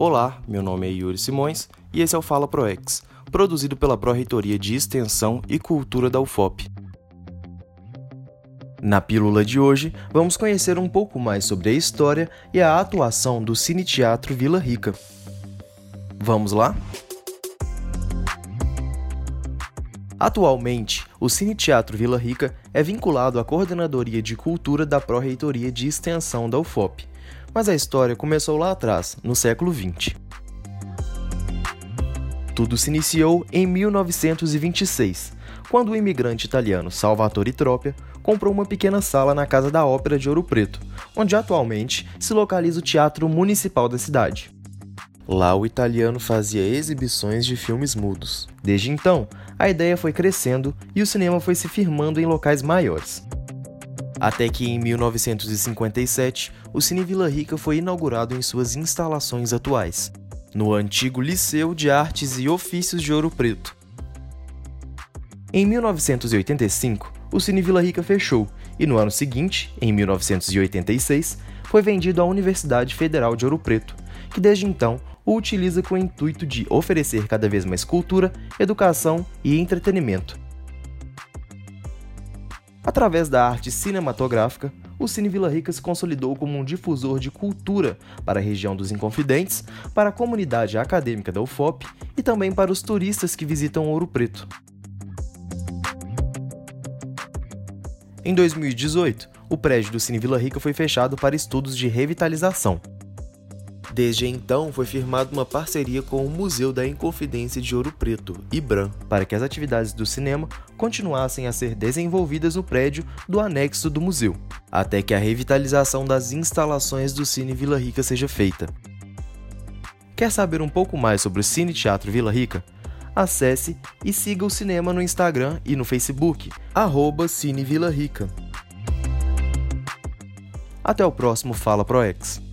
Olá, meu nome é Yuri Simões e esse é o Fala ProEx, produzido pela Pró-Reitoria de Extensão e Cultura da UFOP. Na pílula de hoje, vamos conhecer um pouco mais sobre a história e a atuação do Cine Teatro Vila Rica. Vamos lá? Atualmente, o Cine Teatro Vila Rica é vinculado à Coordenadoria de Cultura da Pró-Reitoria de Extensão da UFOP, mas a história começou lá atrás, no século XX. Tudo se iniciou em 1926, quando o imigrante italiano Salvatore Tropia comprou uma pequena sala na Casa da Ópera de Ouro Preto, onde atualmente se localiza o Teatro Municipal da cidade. Lá o italiano fazia exibições de filmes mudos. Desde então, a ideia foi crescendo e o cinema foi se firmando em locais maiores. Até que em 1957, o Cine Vila Rica foi inaugurado em suas instalações atuais, no antigo Liceu de Artes e Ofícios de Ouro Preto. Em 1985, o Cine Vila Rica fechou e no ano seguinte, em 1986, foi vendido à Universidade Federal de Ouro Preto, que desde então o utiliza com o intuito de oferecer cada vez mais cultura, educação e entretenimento Através da arte cinematográfica, o Cine Vila Rica se consolidou como um difusor de cultura para a região dos Inconfidentes, para a comunidade acadêmica da UFOP e também para os turistas que visitam Ouro Preto. Em 2018, o prédio do Cine Vila Rica foi fechado para estudos de revitalização. Desde então, foi firmada uma parceria com o Museu da Inconfidência de Ouro Preto, IBRAM, para que as atividades do cinema continuassem a ser desenvolvidas no prédio do anexo do museu, até que a revitalização das instalações do Cine Vila Rica seja feita. Quer saber um pouco mais sobre o Cine Teatro Vila Rica? Acesse e siga o cinema no Instagram e no Facebook, arroba Cine Vila Rica. Até o próximo Fala ProEx.